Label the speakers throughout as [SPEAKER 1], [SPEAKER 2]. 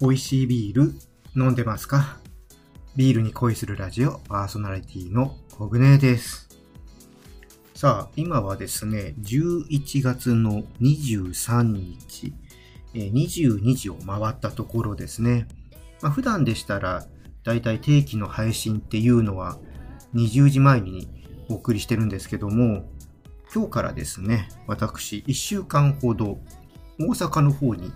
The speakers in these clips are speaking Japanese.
[SPEAKER 1] 美味しいビール飲んでますか？ビールに恋するラジオパーソナリティのコグネです。さあ、今はですね、11月の23日、22時を回ったところですね。まあ、普段でしたら、だいたい定期の配信っていうのは20時前にお送りしてるんですけども、今日からですね、私1週間ほど大阪の方に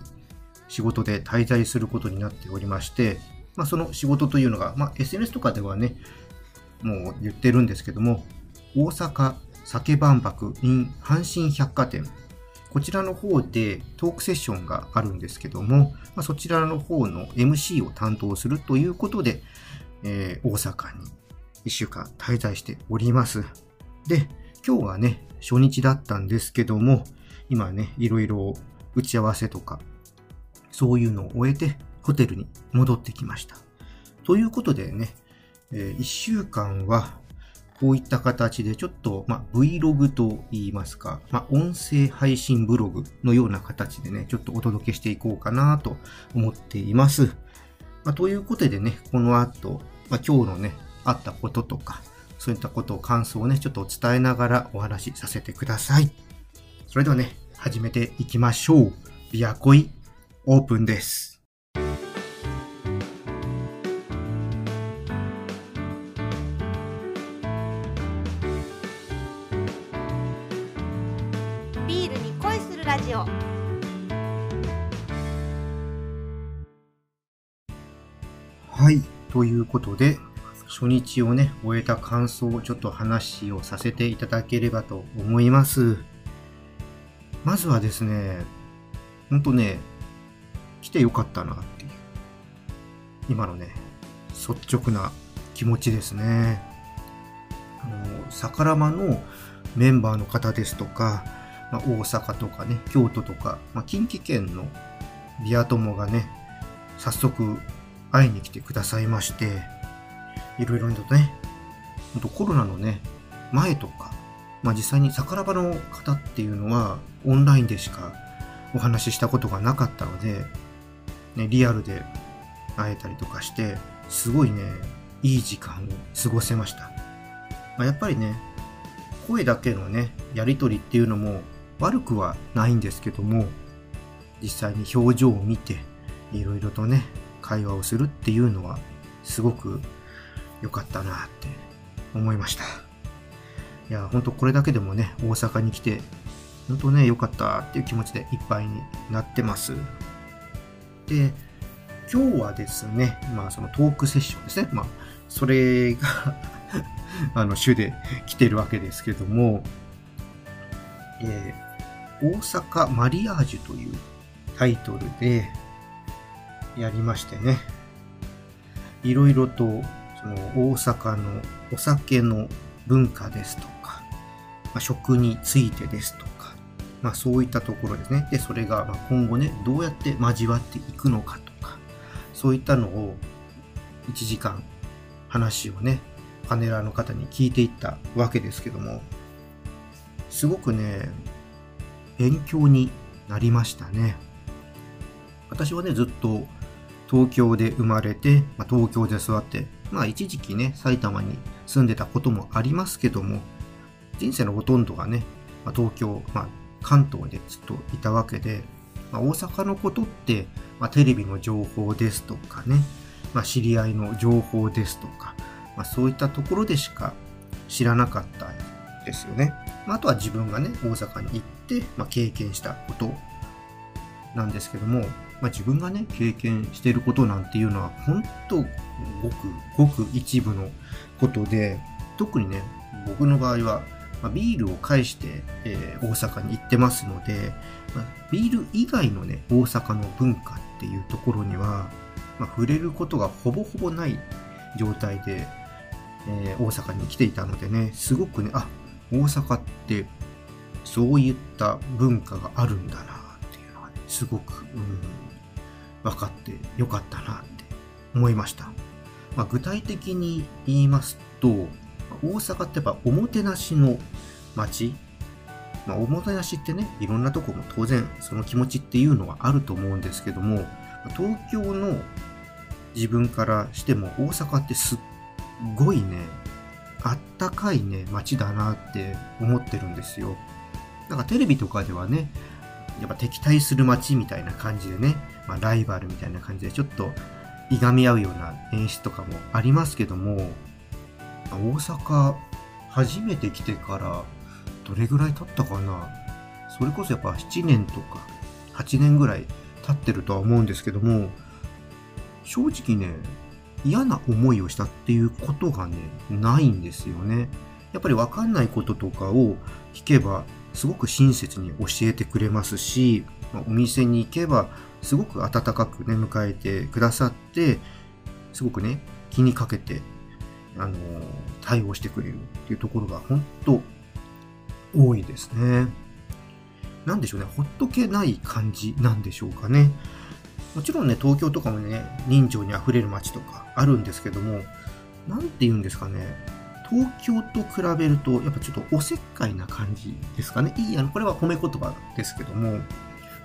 [SPEAKER 1] 仕事で滞在することになっておりまして、まあ、その仕事というのが、まあ、SNS とかではね、もう言ってるんですけども、大阪酒万博 in 阪神百貨店。こちらの方でトークセッションがあるんですけども、まあ、そちらの方の MC を担当するということで、えー大阪に1週間滞在しております。で、今日はね、初日だったんですけども、今ね、いろいろ打ち合わせとか、そういうのを終えてホテルに戻ってきました。ということでね、え1週間はこういった形でちょっと、ま、Vlog と言いますか、ま、音声配信ブログのような形でね、ちょっとお届けしていこうかなと思っています。ま、ということでね、この後、ま、今日のね、あったこととか、そういったことを感想をね、ちょっと伝えながらお話しさせてください。それではね、始めていきましょう。ビアコイオープンです。
[SPEAKER 2] ビールに恋するラジオ
[SPEAKER 1] はい。ということで、初日をね、終えた感想をちょっと話をさせていただければと思います。まずはですね、ほんとね、来てよかったなっていう、今のね、率直な気持ちですね。あの、サラマのメンバーの方ですとか、まあ、大阪とかね、京都とか、まあ、近畿圏のビア友がね、早速会いに来てくださいまして、いろいろとね、ほんとコロナのね、前とか、まあ実際に桜庭の方っていうのはオンラインでしかお話ししたことがなかったので、ね、リアルで会えたりとかして、すごいね、いい時間を過ごせました。まあ、やっぱりね、声だけのね、やりとりっていうのも悪くはないんですけども、実際に表情を見て、いろいろとね、会話をするっていうのは、すごく良かったなって思いました。いや、ほんとこれだけでもね、大阪に来て、ほんとね、良かったっていう気持ちでいっぱいになってます。で、今日はですね、まあそのトークセッションですね。まあ、それが あの、主で来てるわけですけども、えー大阪マリアージュというタイトルでやりましてね、いろいろとその大阪のお酒の文化ですとか、まあ、食についてですと、まあそういったところですね。で、それが今後ね、どうやって交わっていくのかとか、そういったのを1時間話をね、パネラーの方に聞いていったわけですけども、すごくね、勉強になりましたね。私はね、ずっと東京で生まれて、まあ、東京で育って、まあ一時期ね、埼玉に住んでたこともありますけども、人生のほとんどがね、まあ、東京、まあ関東でずっといたわけで、まあ、大阪のことって、まあ、テレビの情報ですとかね、まあ、知り合いの情報ですとか、まあ、そういったところでしか知らなかったですよね。まあ、あとは自分がね、大阪に行って、まあ、経験したことなんですけども、まあ、自分がね、経験していることなんていうのは、本当ごくごく一部のことで、特にね、僕の場合は、まあ、ビールを介して、えー大阪に行ってますので、まあ、ビール以外のね、大阪の文化っていうところには、まあ、触れることがほぼほぼない状態で、えー大阪に来ていたのでね、すごくね、あ、大阪ってそういった文化があるんだなっていうのはね、すごく、うん、分かってよかったなって思いました。まあ、具体的に言いますと、大阪ってやっぱおもてなしの街、まあ、おもてなしってね、いろんなとこも当然その気持ちっていうのはあると思うんですけども、東京の自分からしても大阪ってすっごいね、あったかいね、街だなって思ってるんですよ。なんかテレビとかではね、やっぱ敵対する街みたいな感じでね、まあ、ライバルみたいな感じでちょっといがみ合うような演出とかもありますけども、大阪初めて来てからどれぐらい経ったかな？それこそやっぱ7年とか8年ぐらい経ってるとは思うんですけども、正直ね、嫌な思いをしたっていうことがね、ないんですよね。やっぱりわかんないこととかを聞けば、すごく親切に教えてくれますし、お店に行けば、すごく温かくね、迎えてくださって、すごくね、気にかけて、あの、対応してくれるっていうところが本当多いですね。なんでしょうね、ほっとけない感じなんでしょうかね。もちろんね、東京とかもね、人情に溢れる街とかあるんですけども、なんて言うんですかね、東京と比べると、やっぱちょっとおせっかいな感じですかね。いい、あの、これは褒め言葉ですけども、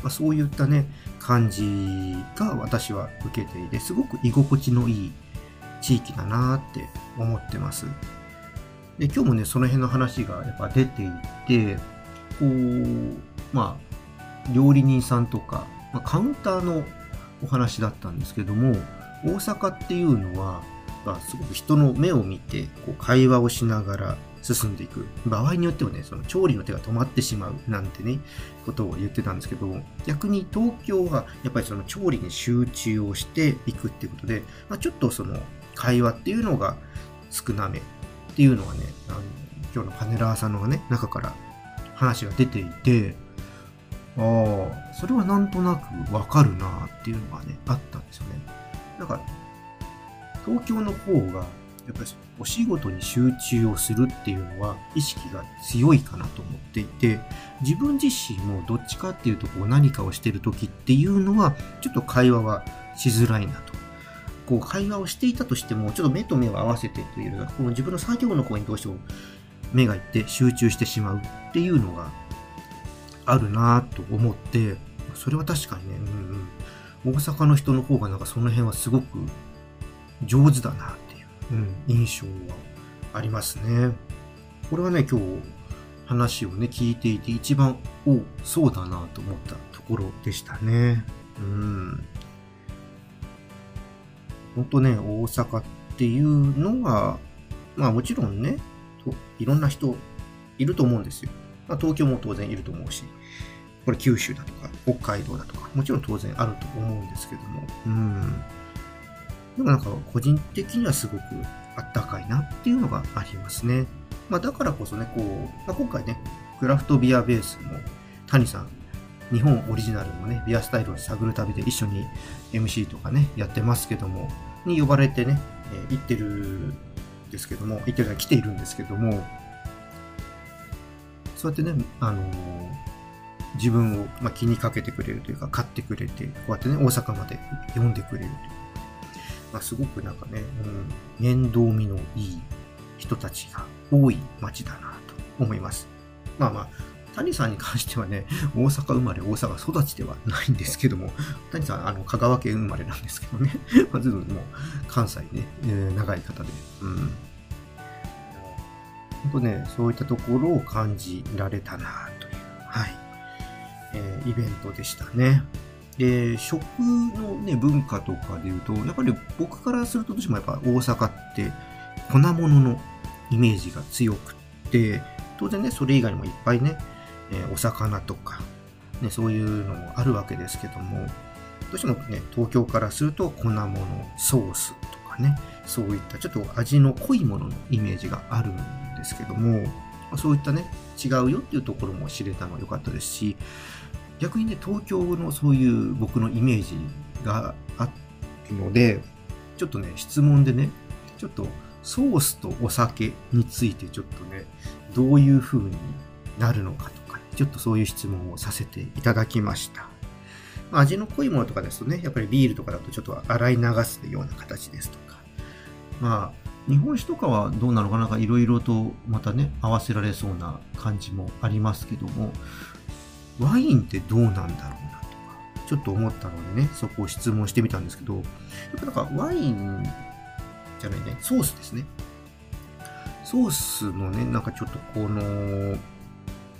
[SPEAKER 1] まあ、そういったね、感じが私は受けていて、すごく居心地のいい地域だなって思ってます。で、今日もね、その辺の話がやっぱ出ていて、こう、まあ、料理人さんとか、まあ、カウンターのお話だったんですけども、大阪っていうのは、まあ、すごく人の目を見て、こう会話をしながら進んでいく。場合によってはね、その調理の手が止まってしまうなんてね、ことを言ってたんですけど、逆に東京はやっぱりその調理に集中をしていくっていうことで、まあ、ちょっとその会話っていうのが少なめっていうのはね、あの今日のパネラーさんのね、中から話が出ていて、ああ、それはなんとなくわかるなっていうのがね、あったんですよね。なんか、東京の方が、やっぱりお仕事に集中をするっていうのは意識が強いかなと思っていて、自分自身もどっちかっていうとこう何かをしてる時っていうのは、ちょっと会話はしづらいなと。こう会話をしていたとしても、ちょっと目と目を合わせてというよりは、この自分の作業の方にどうしても目がいって集中してしまうっていうのがあるなと思って、それは確かにね、うんうん、大阪の人の方がなんかその辺はすごく上手だなっていう、うん、印象はありますね。これはね、今日話をね、聞いていて一番、おそうだなと思ったところでしたね。うん。本当ね、大阪っていうのは、まあもちろんね、いろんな人いると思うんですよ。まあ、東京も当然いると思うし、これ九州だとか北海道だとか、もちろん当然あると思うんですけども、うん。でもなんか個人的にはすごくあったかいなっていうのがありますね。まあだからこそね、こう、まあ、今回ね、クラフトビアベースの谷さん、日本オリジナルのね、ビアスタイルを探る旅で一緒に MC とかね、やってますけども、に呼ばれてね、え行ってるんですけども、行ってるの来ているんですけども、そうやってね、あの自分を、ま、気にかけてくれるというか、買ってくれて、こうやってね、大阪まで呼んでくれるというまあ、すごくなんかね、うん、面倒見のいい人たちが多い街だなと思います。まあまあ、谷さんに関してはね、大阪生まれ、大阪育ちではないんですけども、谷さん、あの、香川県生まれなんですけどね、ま、ずっともう関西ね、えー長い方で、うん。本当ね、そういったところを感じられたなという、はい、えーイベントでしたね。で、食のね、文化とかで言うと、やっぱり僕からするとどうしてもやっぱ大阪って粉物のイメージが強くって、当然ね、それ以外にもいっぱいね、えお魚とか、ね、そういうのもあるわけですけども、どうしてもね、東京からすると粉物、ソースとかね、そういったちょっと味の濃いもののイメージがあるんですけども、そういったね、違うよっていうところも知れたのは良かったですし、逆にね、東京のそういう僕のイメージがあるので、ちょっとね、質問でね、ちょっとソースとお酒についてちょっとね、どういう風になるのかと、ちょっとそういう質問をさせていただきました。味の濃いものとかですとね、やっぱりビールとかだとちょっと洗い流すような形ですとか。まあ、日本酒とかはどうなのかな？んかいろいろとまたね、合わせられそうな感じもありますけども、ワインってどうなんだろうなとか、ちょっと思ったのでね、そこを質問してみたんですけど、やっぱなんかワインじゃないね、ソースですね。ソースのね、なんかちょっとこの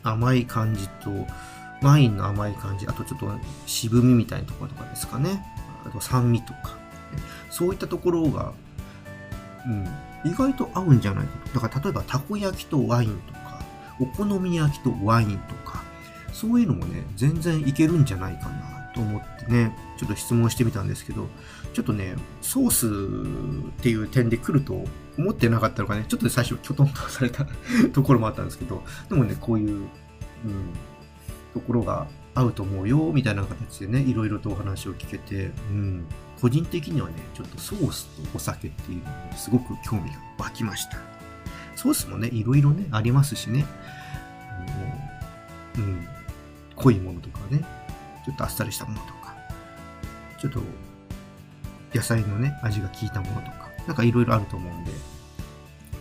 [SPEAKER 1] 甘い感じと、ワインの甘い感じ、あとちょっと渋みみたいなところとかですかね。あと酸味とか。そういったところが、うん、意外と合うんじゃないかと。だから例えばたこ焼きとワインとか、お好み焼きとワインとか、そういうのもね、全然いけるんじゃないかなと思ってね、ちょっと質問してみたんですけど、ちょっとね、ソースっていう点で来ると思ってなかったのかね、ちょっと最初、きょとんとされた ところもあったんですけど、でもね、こういう、うん、ところが合うと思うよ、みたいな形でね、いろいろとお話を聞けて、うん、個人的にはね、ちょっとソースとお酒っていうのにすごく興味が湧きました。ソースもね、いろいろね、ありますしね、うん、濃いものとかね、ちょっとあっさりしたものとか、ちょっと野菜のね、味が効いたものとか、なんかいろいろあると思うんで、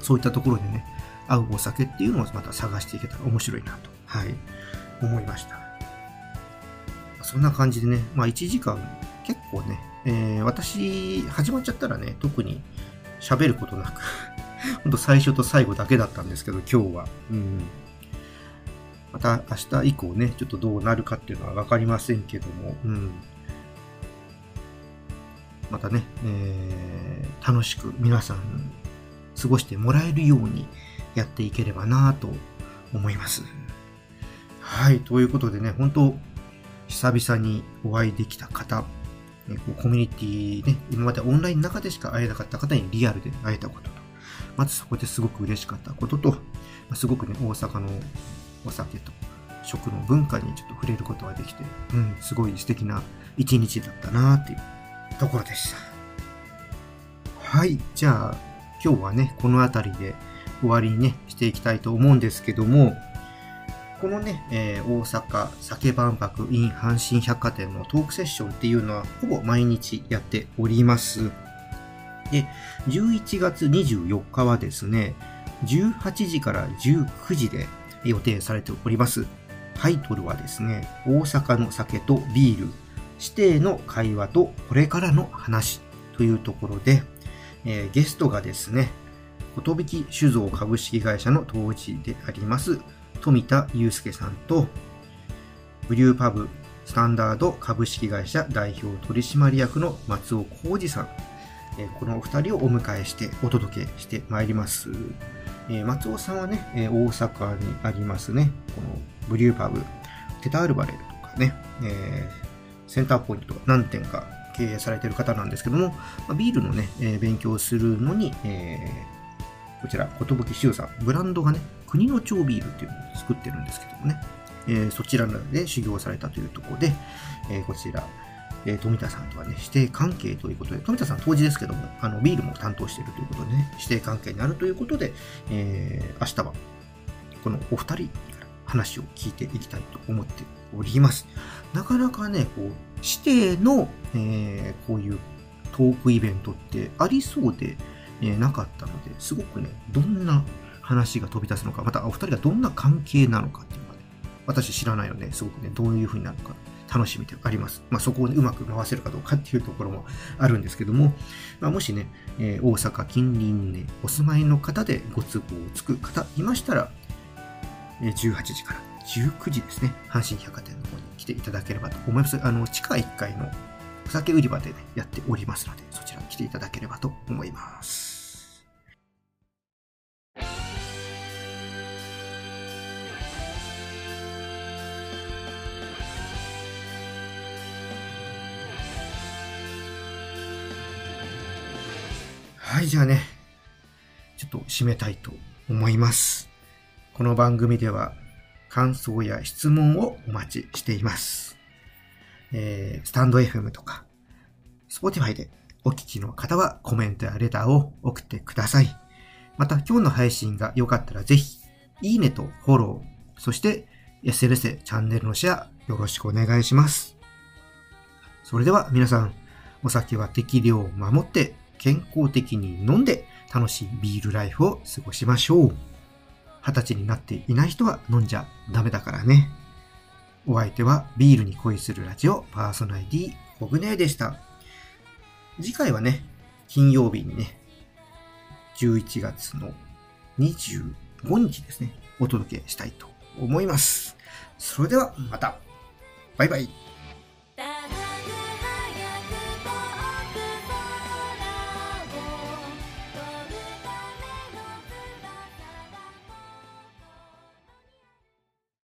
[SPEAKER 1] そういったところでね、合うお酒っていうのをまた探していけたら面白いなと、はい、思いました。そんな感じでね、まあ1時間結構ね、えー、私、始まっちゃったらね、特に喋ることなくほんと最初と最後だけだったんですけど、今日は。うん。また明日以降ね、ちょっとどうなるかっていうのはわかりませんけども、うん。またね、えー、楽しく皆さん過ごしてもらえるようにやっていければなと思います。はい、ということでね、本当久々にお会いできた方、コミュニティね、今までオンラインの中でしか会えなかった方にリアルで会えたことと、まずそこですごく嬉しかったことと、すごくね、大阪のお酒と食の文化にちょっと触れることができて、うん、すごい素敵な一日だったなっていうところでした。はい、じゃあ今日はね、この辺りで終わりにね、していきたいと思うんですけども、このね、えー、大阪酒万博 in 阪神百貨店のトークセッションっていうのはほぼ毎日やっております。で、11月24日はですね、18時から19時で予定されております。タイトルはですね、大阪の酒とビール、指定の会話とこれからの話というところで、えー、ゲストがですね、寿酒造株式会社の当時であります、富田祐介さんと、ブリューパブスタンダード株式会社代表取締役の松尾浩二さん、えこのお二人をお迎えしてお届けしてまいります。え松尾さんはね、え大阪にありますね、このブリューパブ、テタールバレルとかね、えセンターポイント何点か経営されている方なんですけども、まビールのね、え勉強するのに、えこちら、寿修さん、ブランドがね、国の町ビールっていうのを作ってるんですけどもね、え、そちらで修行されたというところで、え、こちら、えー、富田さんとはね、指定関係ということで、富田さん当時ですけども、あの、ビールも担当しているということでね、指定関係になるということで、えー、明日は、このお二人から話を聞いていきたいと思っております。なかなかね、こう、指定の、えー、こういうトークイベントってありそうで、えー、なかったので、すごくね、どんな話が飛び出すのか、またお二人がどんな関係なのかっていうのがね、私知らないので、すごくね、どういう風になるのか楽しみであります。まあ、そこを、ね、うまく回せるかどうかっていうところもあるんですけども、まあ、もしね、えー、大阪近隣に、ね、お住まいの方でご都合つく方いましたら、え、18時から19時ですね、阪神百貨店の方に来ていただければと思います。あの、地下1階のお酒売り場でね、やっておりますので、そちらに来ていただければと思います。い、じゃあね、ちょっと締めたいと思います。この番組では感想や質問をお待ちしています。えー、スタンド FM とか、Spotify でお聞きの方はコメントやレターを送ってください。また今日の配信が良かったらぜひ、いいねとフォロー、そして SNS チャンネルのシェアよろしくお願いします。それでは皆さん、お酒は適量を守って健康的に飲んで楽しいビールライフを過ごしましょう。二十歳になっていない人は飲んじゃダメだからね。お相手はビールに恋するラジオパーソナリティコグネでした。次回はね、金曜日にね、11月の25日ですね、お届けしたいと思います。それではまた。バイバイ。